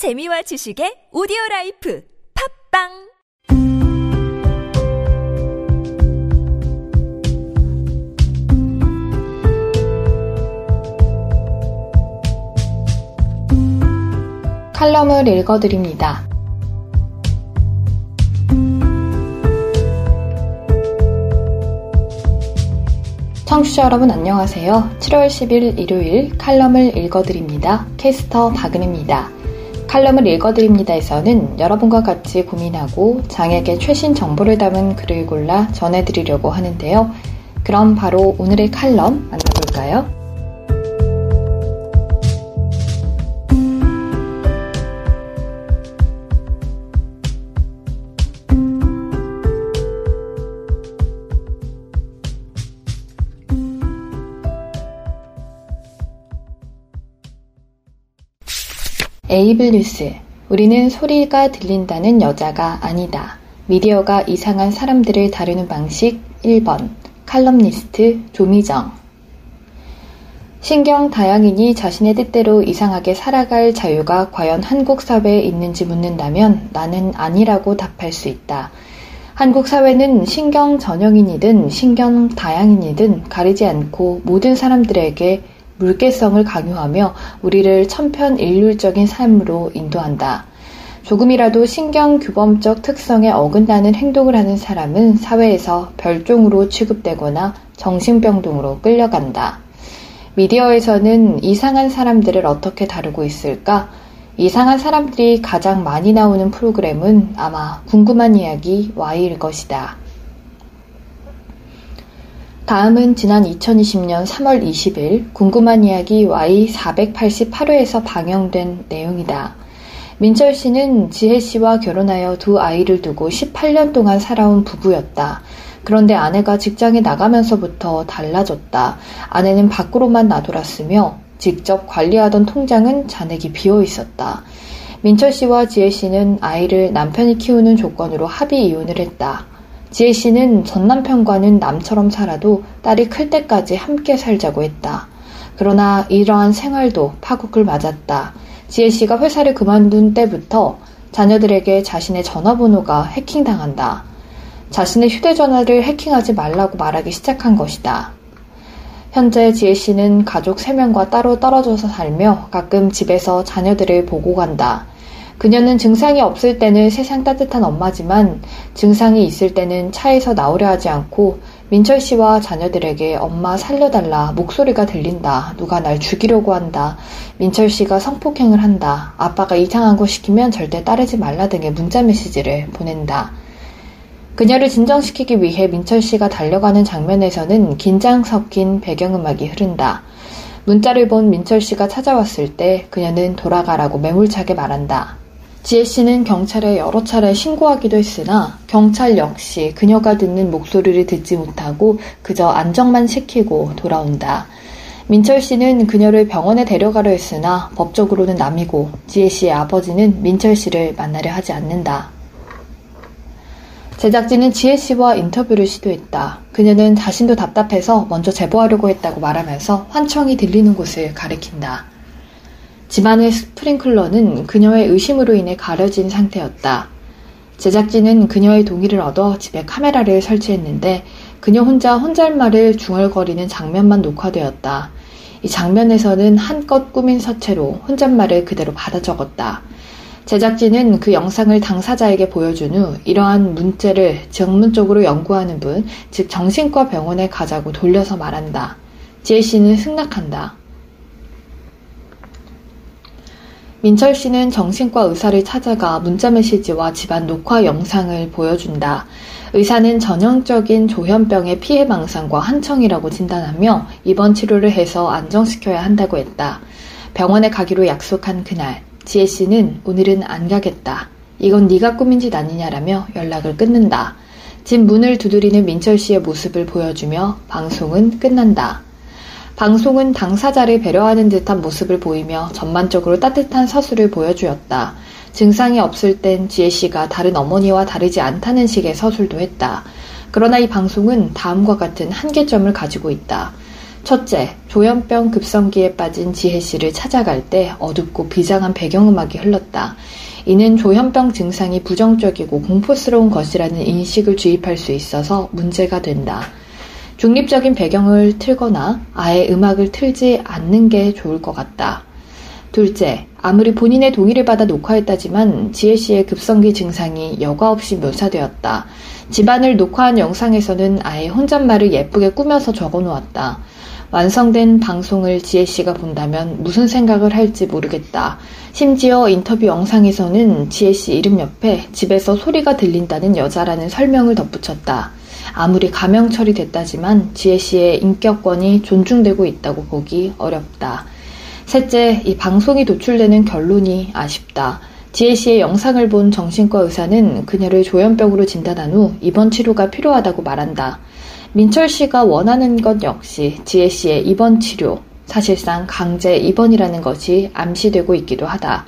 재미와 지식의 오디오 life 팟빵 칼럼을 읽어드립니다. 청취자 여러분 안녕하세요. 7월 10일 일요일 칼럼을 읽어드립니다. 캐스터 박은입니다. 칼럼을 읽어드립니다에서는 여러분과 같이 고민하고 장에게 최신 정보를 담은 글을 골라 전해드리려고 하는데요. 그럼 바로 오늘의 칼럼 만나볼까요? 에이블 뉴스. 우리는 소리가 들린다는 여자가 아니다. 미디어가 이상한 사람들을 다루는 방식 1번. 칼럼니스트 조미정. 신경 다양인이 자신의 뜻대로 이상하게 살아갈 자유가 과연 한국 사회에 있는지 묻는다면 나는 아니라고 답할 수 있다. 한국 사회는 신경 전형인이든 신경 다양인이든 가리지 않고 모든 사람들에게 물개성을 강요하며 우리를 천편일률적인 삶으로 인도한다. 조금이라도 신경규범적 특성에 어긋나는 행동을 하는 사람은 사회에서 별종으로 취급되거나 정신병동으로 끌려간다. 미디어에서는 이상한 사람들을 어떻게 다루고 있을까? 이상한 사람들이 가장 많이 나오는 프로그램은 아마 궁금한 이야기 Y일 것이다. 다음은 지난 2020년 3월 20일 궁금한 이야기 Y488회에서 방영된 내용이다. 민철 씨는 지혜 씨와 결혼하여 두 아이를 두고 18년 동안 살아온 부부였다. 그런데 아내가 직장에 나가면서부터 달라졌다. 아내는 밖으로만 나돌았으며 직접 관리하던 통장은 잔액이 비어 있었다. 민철 씨와 지혜 씨는 아이를 남편이 키우는 조건으로 합의 이혼을 했다. 지혜 씨는 전 남편과는 남처럼 살아도 딸이 클 때까지 함께 살자고 했다. 그러나 이러한 생활도 파국을 맞았다. 지혜 씨가 회사를 그만둔 때부터 자녀들에게 자신의 전화번호가 해킹당한다. 자신의 휴대전화를 해킹하지 말라고 말하기 시작한 것이다. 현재 지혜 씨는 가족 3명과 따로 떨어져서 살며 가끔 집에서 자녀들을 보고 간다. 그녀는 증상이 없을 때는 세상 따뜻한 엄마지만 증상이 있을 때는 차에서 나오려 하지 않고 민철 씨와 자녀들에게 엄마 살려달라 목소리가 들린다 누가 날 죽이려고 한다 민철 씨가 성폭행을 한다 아빠가 이상한 거 시키면 절대 따르지 말라 등의 문자 메시지를 보낸다. 그녀를 진정시키기 위해 민철 씨가 달려가는 장면에서는 긴장 섞인 배경음악이 흐른다. 문자를 본 민철 씨가 찾아왔을 때 그녀는 돌아가라고 매몰차게 말한다. 지혜 씨는 경찰에 여러 차례 신고하기도 했으나 경찰 역시 그녀가 듣는 목소리를 듣지 못하고 그저 안정만 시키고 돌아온다. 민철 씨는 그녀를 병원에 데려가려 했으나 법적으로는 남이고 지혜 씨의 아버지는 민철 씨를 만나려 하지 않는다. 제작진은 지혜 씨와 인터뷰를 시도했다. 그녀는 자신도 답답해서 먼저 제보하려고 했다고 말하면서 환청이 들리는 곳을 가리킨다. 집안의 스프링클러는 그녀의 의심으로 인해 가려진 상태였다. 제작진은 그녀의 동의를 얻어 집에 카메라를 설치했는데 그녀 혼자 혼잣말을 중얼거리는 장면만 녹화되었다. 이 장면에서는 한껏 꾸민 서체로 혼잣말을 그대로 받아 적었다. 제작진은 그 영상을 당사자에게 보여준 후 이러한 문제를 전문적으로 연구하는 분, 즉 정신과 병원에 가자고 돌려서 말한다. 지혜 씨는 승낙한다. 민철 씨는 정신과 의사를 찾아가 문자메시지와 집안 녹화 영상을 보여준다. 의사는 전형적인 조현병의 피해 망상과 한청이라고 진단하며 입원 치료를 해서 안정시켜야 한다고 했다. 병원에 가기로 약속한 그날, 지혜 씨는 오늘은 안 가겠다. 이건 네가 꾸민 짓 아니냐라며 연락을 끊는다. 집 문을 두드리는 민철 씨의 모습을 보여주며 방송은 끝난다. 방송은 당사자를 배려하는 듯한 모습을 보이며 전반적으로 따뜻한 서술을 보여주었다. 증상이 없을 땐 지혜 씨가 다른 어머니와 다르지 않다는 식의 서술도 했다. 그러나 이 방송은 다음과 같은 한계점을 가지고 있다. 첫째, 조현병 급성기에 빠진 지혜 씨를 찾아갈 때 어둡고 비장한 배경음악이 흘렀다. 이는 조현병 증상이 부정적이고 공포스러운 것이라는 인식을 주입할 수 있어서 문제가 된다. 중립적인 배경을 틀거나 아예 음악을 틀지 않는 게 좋을 것 같다. 둘째, 아무리 본인의 동의를 받아 녹화했다지만 지혜 씨의 급성기 증상이 여과 없이 묘사되었다. 집안을 녹화한 영상에서는 아예 혼잣말을 예쁘게 꾸며서 적어 놓았다. 완성된 방송을 지혜 씨가 본다면 무슨 생각을 할지 모르겠다. 심지어 인터뷰 영상에서는 지혜 씨 이름 옆에 집에서 소리가 들린다는 여자라는 설명을 덧붙였다. 아무리 가명 처리됐다지만 지혜 씨의 인격권이 존중되고 있다고 보기 어렵다. 셋째, 이 방송이 도출되는 결론이 아쉽다. 지혜 씨의 영상을 본 정신과 의사는 그녀를 조현병으로 진단한 후 입원 치료가 필요하다고 말한다. 민철 씨가 원하는 것 역시 지혜 씨의 입원 치료, 사실상 강제 입원이라는 것이 암시되고 있기도 하다.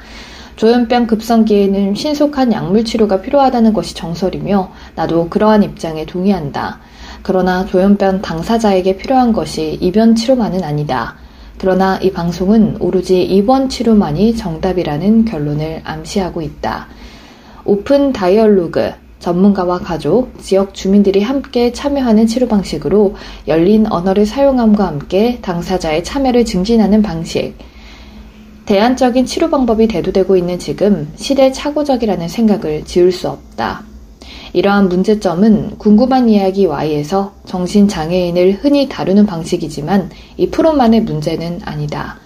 조현병 급성기에는 신속한 약물 치료가 필요하다는 것이 정설이며 나도 그러한 입장에 동의한다. 그러나 조현병 당사자에게 필요한 것이 입원 치료만은 아니다. 그러나 이 방송은 오로지 입원 치료만이 정답이라는 결론을 암시하고 있다. 오픈 다이얼로그, 전문가와 가족, 지역 주민들이 함께 참여하는 치료 방식으로 열린 언어를 사용함과 함께 당사자의 참여를 증진하는 방식. 대안적인 치료 방법이 대두되고 있는 지금 시대착오적이라는 생각을 지울 수 없다. 이러한 문제점은 궁금한 이야기 Y에서 정신장애인을 흔히 다루는 방식이지만 이 프로만의 문제는 아니다.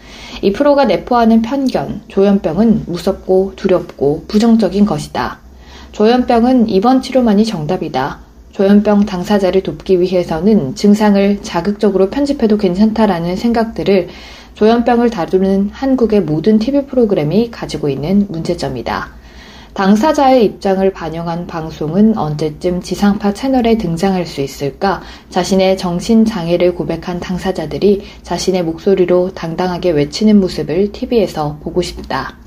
이 프로가 내포하는 편견, 조현병은 무섭고 두렵고 부정적인 것이다. 조현병은 입원 치료만이 정답이다. 조현병 당사자를 돕기 위해서는 증상을 자극적으로 편집해도 괜찮다라는 생각들을 조현병을 다루는 한국의 모든 TV 프로그램이 가지고 있는 문제점이다. 당사자의 입장을 반영한 방송은 언제쯤 지상파 채널에 등장할 수 있을까? 자신의 정신장애를 고백한 당사자들이 자신의 목소리로 당당하게 외치는 모습을 TV에서 보고 싶다.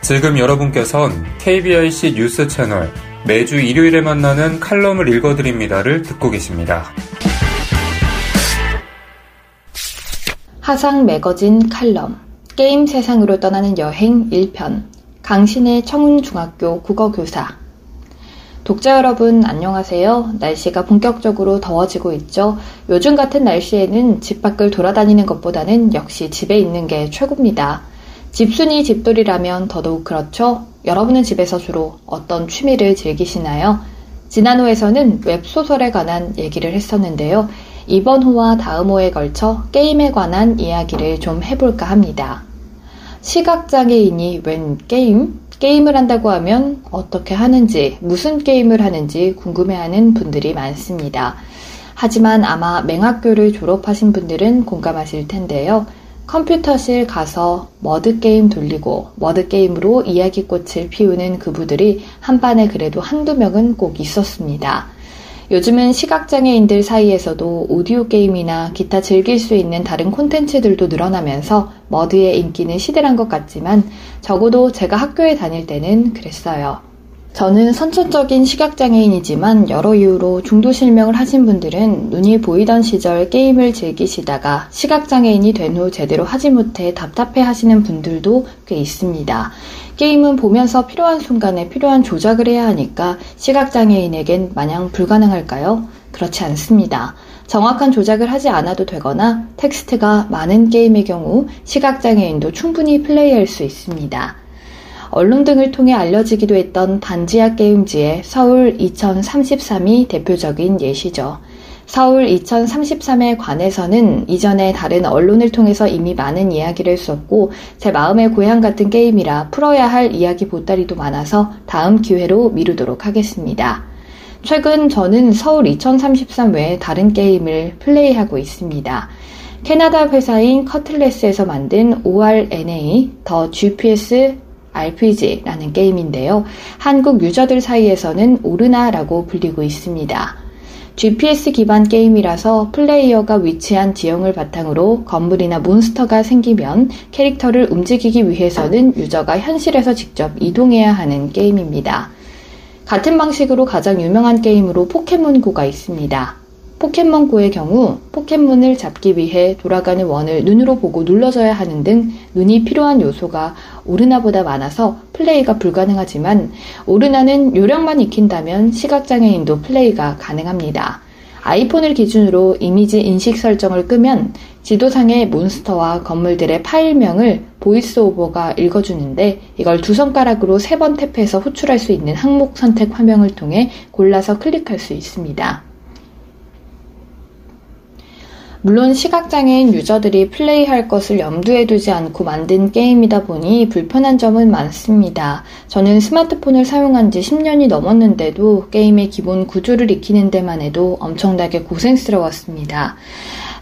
지금 여러분께선 KBIC 뉴스 채널 매주 일요일에 만나는 칼럼을 읽어드립니다를 듣고 계십니다. 하상 매거진 칼럼 게임 세상으로 떠나는 여행 1편 강신의 청운중학교 국어교사 독자 여러분 안녕하세요. 날씨가 본격적으로 더워지고 있죠. 요즘 같은 날씨에는 집 밖을 돌아다니는 것보다는 역시 집에 있는 게 최고입니다. 집순이 집돌이라면 더더욱 그렇죠? 여러분은 집에서 주로 어떤 취미를 즐기시나요? 지난 호에서는 웹소설에 관한 얘기를 했었는데요. 이번 호와 다음 호에 걸쳐 게임에 관한 이야기를 좀 해볼까 합니다. 시각장애인이 웬 게임? 게임을 한다고 하면 어떻게 하는지, 무슨 게임을 하는지 궁금해하는 분들이 많습니다. 하지만 아마 맹학교를 졸업하신 분들은 공감하실 텐데요. 컴퓨터실 가서 머드게임 돌리고 머드게임으로 이야기꽃을 피우는 그부들이 한 반에 그래도 한두 명은 꼭 있었습니다. 요즘은 시각장애인들 사이에서도 오디오 게임이나 기타 즐길 수 있는 다른 콘텐츠들도 늘어나면서 머드의 인기는 시들한 것 같지만 적어도 제가 학교에 다닐 때는 그랬어요. 저는 선천적인 시각장애인이지만 여러 이유로 중도 실명을 하신 분들은 눈이 보이던 시절 게임을 즐기시다가 시각장애인이 된 후 제대로 하지 못해 답답해 하시는 분들도 꽤 있습니다. 게임은 보면서 필요한 순간에 필요한 조작을 해야 하니까 시각장애인에겐 마냥 불가능할까요? 그렇지 않습니다. 정확한 조작을 하지 않아도 되거나 텍스트가 많은 게임의 경우 시각장애인도 충분히 플레이할 수 있습니다. 언론 등을 통해 알려지기도 했던 반지하 게임지의 서울 2033이 대표적인 예시죠. 서울 2033에 관해서는 이전에 다른 언론을 통해서 이미 많은 이야기를 했었고 제 마음의 고향 같은 게임이라 풀어야 할 이야기 보따리도 많아서 다음 기회로 미루도록 하겠습니다. 최근 저는 서울 2033 외에 다른 게임을 플레이하고 있습니다. 캐나다 회사인 Cutlass에서 만든 ORNA the GPS RPG라는 게임인데요. 한국 유저들 사이에서는 오르나라고 불리고 있습니다. GPS 기반 게임이라서 플레이어가 위치한 지형을 바탕으로 건물이나 몬스터가 생기면 캐릭터를 움직이기 위해서는 유저가 현실에서 직접 이동해야 하는 게임입니다. 같은 방식으로 가장 유명한 게임으로 포켓몬고가 있습니다. 포켓몬고의 경우 포켓몬을 잡기 위해 돌아가는 원을 눈으로 보고 눌러줘야 하는 등 눈이 필요한 요소가 오르나보다 많아서 플레이가 불가능하지만 오르나는 요령만 익힌다면 시각장애인도 플레이가 가능합니다. 아이폰을 기준으로 이미지 인식 설정을 끄면 지도상의 몬스터와 건물들의 파일명을 VoiceOver가 읽어주는데 이걸 두 손가락으로 세 번 tap해서 호출할 수 있는 항목 선택 화면을 통해 골라서 클릭할 수 있습니다. 물론 시각장애인 유저들이 플레이할 것을 염두에 두지 않고 만든 게임이다 보니 불편한 점은 많습니다. 저는 스마트폰을 사용한 지 10년이 넘었는데도 게임의 기본 구조를 익히는 데만 해도 엄청나게 고생스러웠습니다.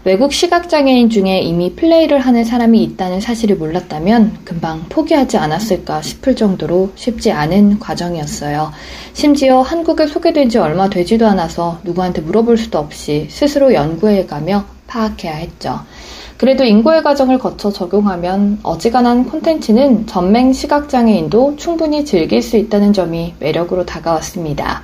외국 시각장애인 중에 이미 플레이를 하는 사람이 있다는 사실을 몰랐다면 금방 포기하지 않았을까 싶을 정도로 쉽지 않은 과정이었어요. 심지어 한국에 소개된 지 얼마 되지도 않아서 누구한테 물어볼 수도 없이 스스로 연구해가며 파악해야 했죠. 그래도 인고의 과정을 거쳐 적용하면 어지간한 콘텐츠는 전맹 시각장애인도 충분히 즐길 수 있다는 점이 매력으로 다가왔습니다.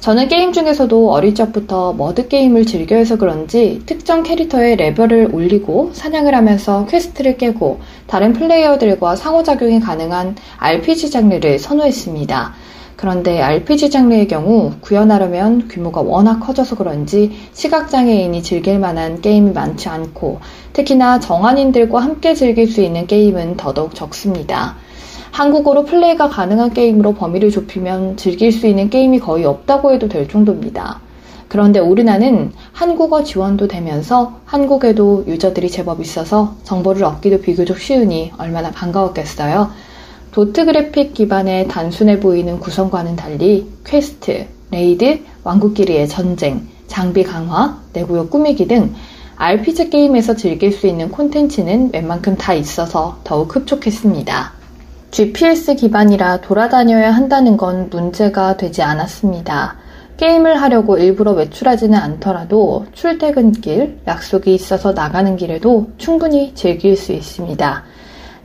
저는 게임 중에서도 어릴 적부터 머드게임을 즐겨 해서 그런지 특정 캐릭터의 레벨을 올리고 사냥을 하면서 quest를 깨고 다른 플레이어들과 상호작용이 가능한 RPG 장르를 선호했습니다. 그런데 RPG 장르의 경우 구현하려면 규모가 워낙 커져서 그런지 시각장애인이 즐길 만한 게임이 많지 않고 특히나 정안인들과 함께 즐길 수 있는 게임은 더더욱 적습니다. 한국어로 플레이가 가능한 게임으로 범위를 좁히면 즐길 수 있는 게임이 거의 없다고 해도 될 정도입니다. 그런데 오르나는 한국어 지원도 되면서 한국에도 user들이 제법 있어서 정보를 얻기도 비교적 쉬우니 얼마나 반가웠겠어요. 도트 그래픽 기반의 단순해 보이는 구성과는 달리 quest, raid, 왕국끼리의 전쟁, 장비 강화, 내구역 꾸미기 등 RPG 게임에서 즐길 수 있는 콘텐츠는 웬만큼 다 있어서 더욱 흡족했습니다. GPS 기반이라 돌아다녀야 한다는 건 문제가 되지 않았습니다. 게임을 하려고 일부러 외출하지는 않더라도 출퇴근길, 약속이 있어서 나가는 길에도 충분히 즐길 수 있습니다.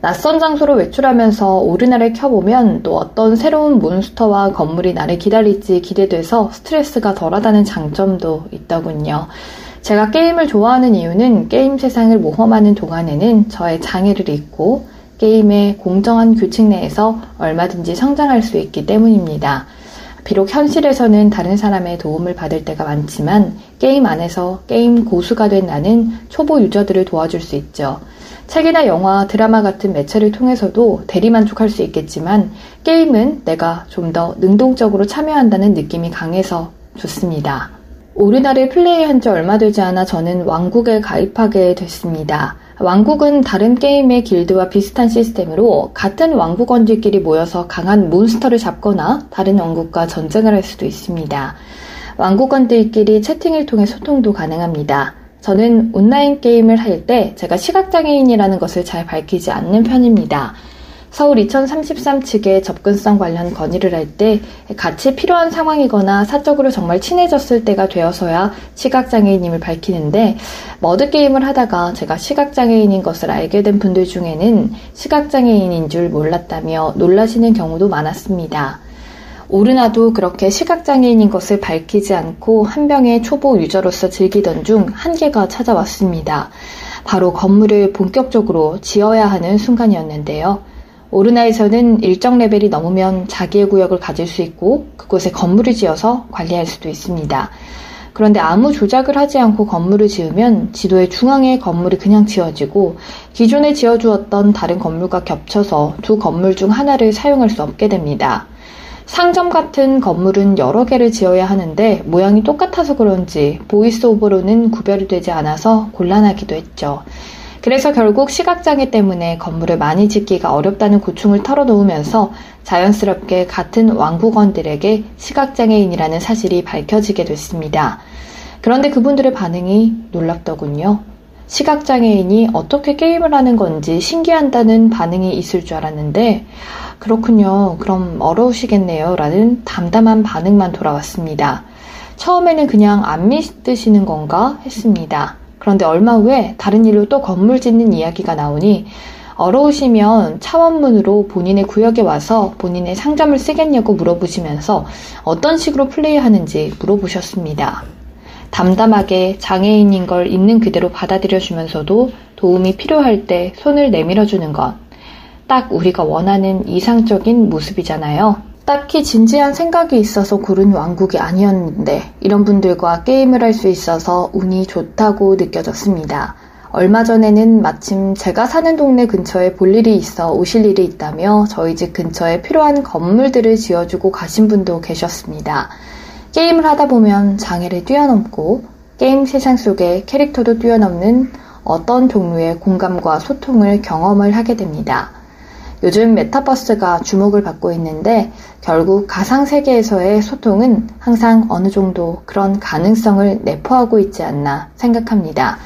낯선 장소로 외출하면서 오르나를 켜보면 또 어떤 새로운 몬스터와 건물이 나를 기다릴지 기대돼서 스트레스가 덜하다는 장점도 있더군요. 제가 게임을 좋아하는 이유는 게임 세상을 모험하는 동안에는 저의 장애를 잊고 게임의 공정한 규칙 내에서 얼마든지 성장할 수 있기 때문입니다. 비록 현실에서는 다른 사람의 도움을 받을 때가 많지만 게임 안에서 게임 고수가 된 나는 초보 유저들을 도와줄 수 있죠. 책이나 영화, 드라마 같은 매체를 통해서도 대리만족할 수 있겠지만 게임은 내가 좀 더 능동적으로 참여한다는 느낌이 강해서 좋습니다. 오르나를 플레이한 지 얼마 되지 않아 저는 왕국에 가입하게 됐습니다. 왕국은 다른 게임의 길드와 비슷한 시스템으로 같은 왕국원들끼리 모여서 강한 몬스터를 잡거나 다른 왕국과 전쟁을 할 수도 있습니다. 왕국원들끼리 채팅을 통해 소통도 가능합니다. 저는 온라인 게임을 할 때 제가 시각장애인이라는 것을 잘 밝히지 않는 편입니다. 서울 2033 측에 접근성 관련 건의를 할 때 같이 필요한 상황이거나 사적으로 정말 친해졌을 때가 되어서야 시각장애인임을 밝히는데 머드게임을 하다가 제가 시각장애인인 것을 알게 된 분들 중에는 시각장애인인 줄 몰랐다며 놀라시는 경우도 많았습니다. 오르나도 그렇게 시각장애인인 것을 밝히지 않고 한 병의 초보 유저로서 즐기던 중 한계가 찾아왔습니다. 바로 건물을 본격적으로 지어야 하는 순간이었는데요. 오르나에서는 일정 레벨이 넘으면 자기의 구역을 가질 수 있고 그곳에 건물을 지어서 관리할 수도 있습니다. 그런데 아무 조작을 하지 않고 건물을 지으면 지도의 중앙에 건물이 그냥 지어지고 기존에 지어두었던 다른 건물과 겹쳐서 두 건물 중 하나를 사용할 수 없게 됩니다. 상점 같은 건물은 여러 개를 지어야 하는데 모양이 똑같아서 그런지 보이스 오버로는 구별이 되지 않아서 곤란하기도 했죠. 그래서 결국 시각장애 때문에 건물을 많이 짓기가 어렵다는 고충을 털어놓으면서 자연스럽게 같은 왕국원들에게 시각장애인이라는 사실이 밝혀지게 됐습니다. 그런데 그분들의 반응이 놀랍더군요. 시각장애인이 어떻게 게임을 하는 건지 신기한다는 반응이 있을 줄 알았는데, 그렇군요. 그럼 어려우시겠네요. 라는 담담한 반응만 돌아왔습니다. 처음에는 그냥 안 믿으시는 건가 했습니다. 그런데 얼마 후에 다른 일로 또 건물 짓는 이야기가 나오니 어려우시면 차원문으로 본인의 구역에 와서 본인의 상점을 쓰겠냐고 물어보시면서 어떤 식으로 플레이하는지 물어보셨습니다. 담담하게 장애인인 걸 있는 그대로 받아들여주면서도 도움이 필요할 때 손을 내밀어주는 것. 딱 우리가 원하는 이상적인 모습이잖아요. 딱히 진지한 생각이 있어서 고른 왕국이 아니었는데 이런 분들과 게임을 할 수 있어서 운이 좋다고 느껴졌습니다. 얼마 전에는 마침 제가 사는 동네 근처에 볼 일이 있어 오실 일이 있다며 저희 집 근처에 필요한 건물들을 지어주고 가신 분도 계셨습니다. 게임을 하다 보면 장애를 뛰어넘고 게임 세상 속의 캐릭터도 뛰어넘는 어떤 종류의 공감과 소통을 경험을 하게 됩니다. 요즘 메타버스가 주목을 받고 있는데 결국 가상세계에서의 소통은 항상 어느 정도 그런 가능성을 내포하고 있지 않나 생각합니다.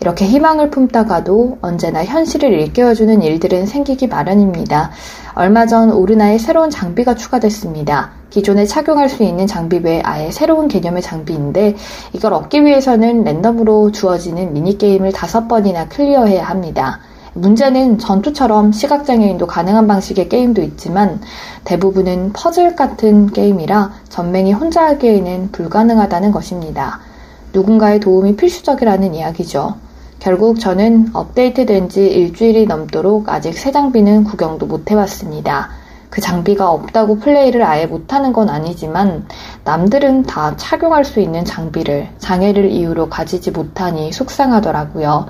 이렇게 희망을 품다가도 언제나 현실을 일깨워주는 일들은 생기기 마련입니다. 얼마 전 오르나에 새로운 장비가 추가됐습니다. 기존에 착용할 수 있는 장비 외에 아예 새로운 개념의 장비인데 이걸 얻기 위해서는 랜덤으로 주어지는 미니게임을 다섯 번이나 클리어해야 합니다. 문제는 전투처럼 시각장애인도 가능한 방식의 게임도 있지만 대부분은 퍼즐 같은 게임이라 전맹이 혼자 하기에는 불가능하다는 것입니다. 누군가의 도움이 필수적이라는 이야기죠. 결국 저는 업데이트된 지 일주일이 넘도록 아직 새 장비는 구경도 못 해봤습니다. 그 장비가 없다고 플레이를 아예 못하는 건 아니지만 남들은 다 착용할 수 있는 장비를 장애를 이유로 가지지 못하니 속상하더라고요.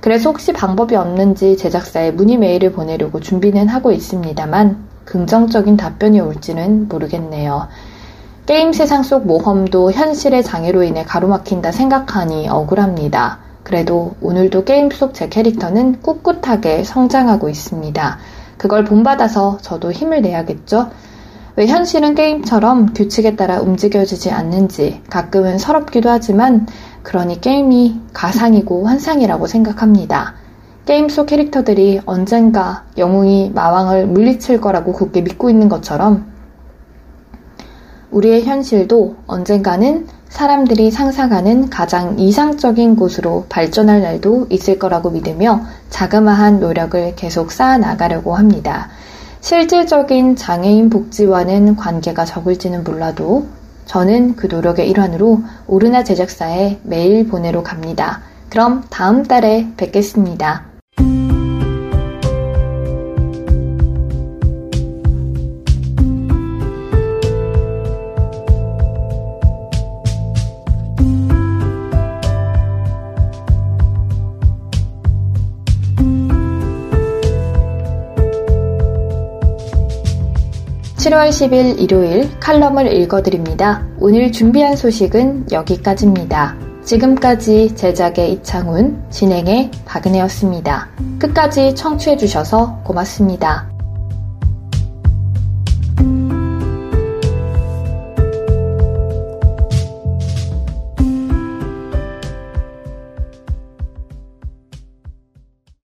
그래서 혹시 방법이 없는지 제작사에 문의 메일을 보내려고 준비는 하고 있습니다만 긍정적인 답변이 올지는 모르겠네요. 게임 세상 속 모험도 현실의 장애로 인해 가로막힌다 생각하니 억울합니다. 그래도 오늘도 게임 속 제 캐릭터는 꿋꿋하게 성장하고 있습니다. 그걸 본받아서 저도 힘을 내야겠죠? 왜 현실은 게임처럼 규칙에 따라 움직여지지 않는지 가끔은 서럽기도 하지만 그러니 게임이 가상이고 환상이라고 생각합니다. 게임 속 캐릭터들이 언젠가 영웅이 마왕을 물리칠 거라고 굳게 믿고 있는 것처럼 우리의 현실도 언젠가는 사람들이 상상하는 가장 이상적인 곳으로 발전할 날도 있을 거라고 믿으며 자그마한 노력을 계속 쌓아 나가려고 합니다. 실질적인 장애인 복지와는 관계가 적을지는 몰라도 저는 그 노력의 일환으로 오르나 제작사에 메일 보내러 갑니다. 그럼 다음 달에 뵙겠습니다. 7월 10일 일요일 칼럼을 읽어드립니다. 오늘 준비한 소식은 여기까지입니다. 지금까지 제작의 이창훈, 진행의 박은혜였습니다. 끝까지 청취해주셔서 고맙습니다.